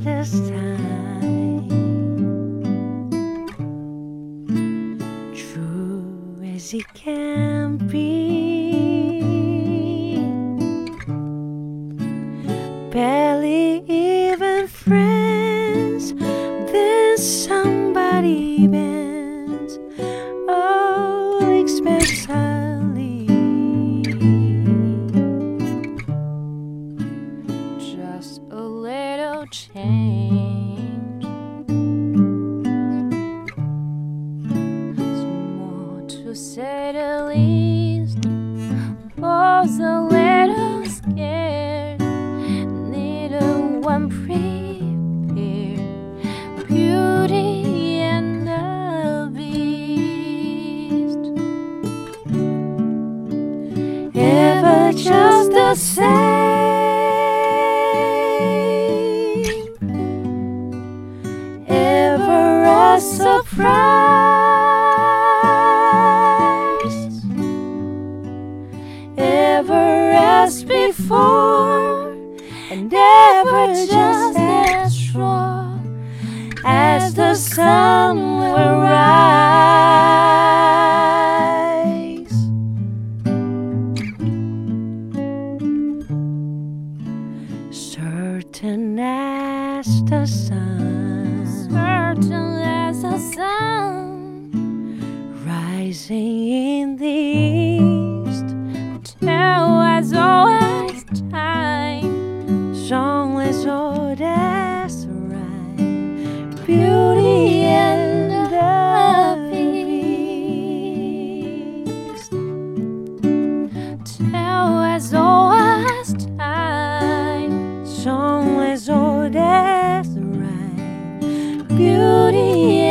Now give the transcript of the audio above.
this time. True as he can be. Barely even friends, then somebody bends. Oh, expensively. Just a little change. Small to say the least. Was a little scared. Neither one prepared. Beauty and the Beast. ever just the same. Surprise. Ever as before, and ever just as sure as the sun will rise. certain as the sun. rising in the east. Now as always time, songless old as beauty and the beast. Now as always time, songless old as rhyme, beauty.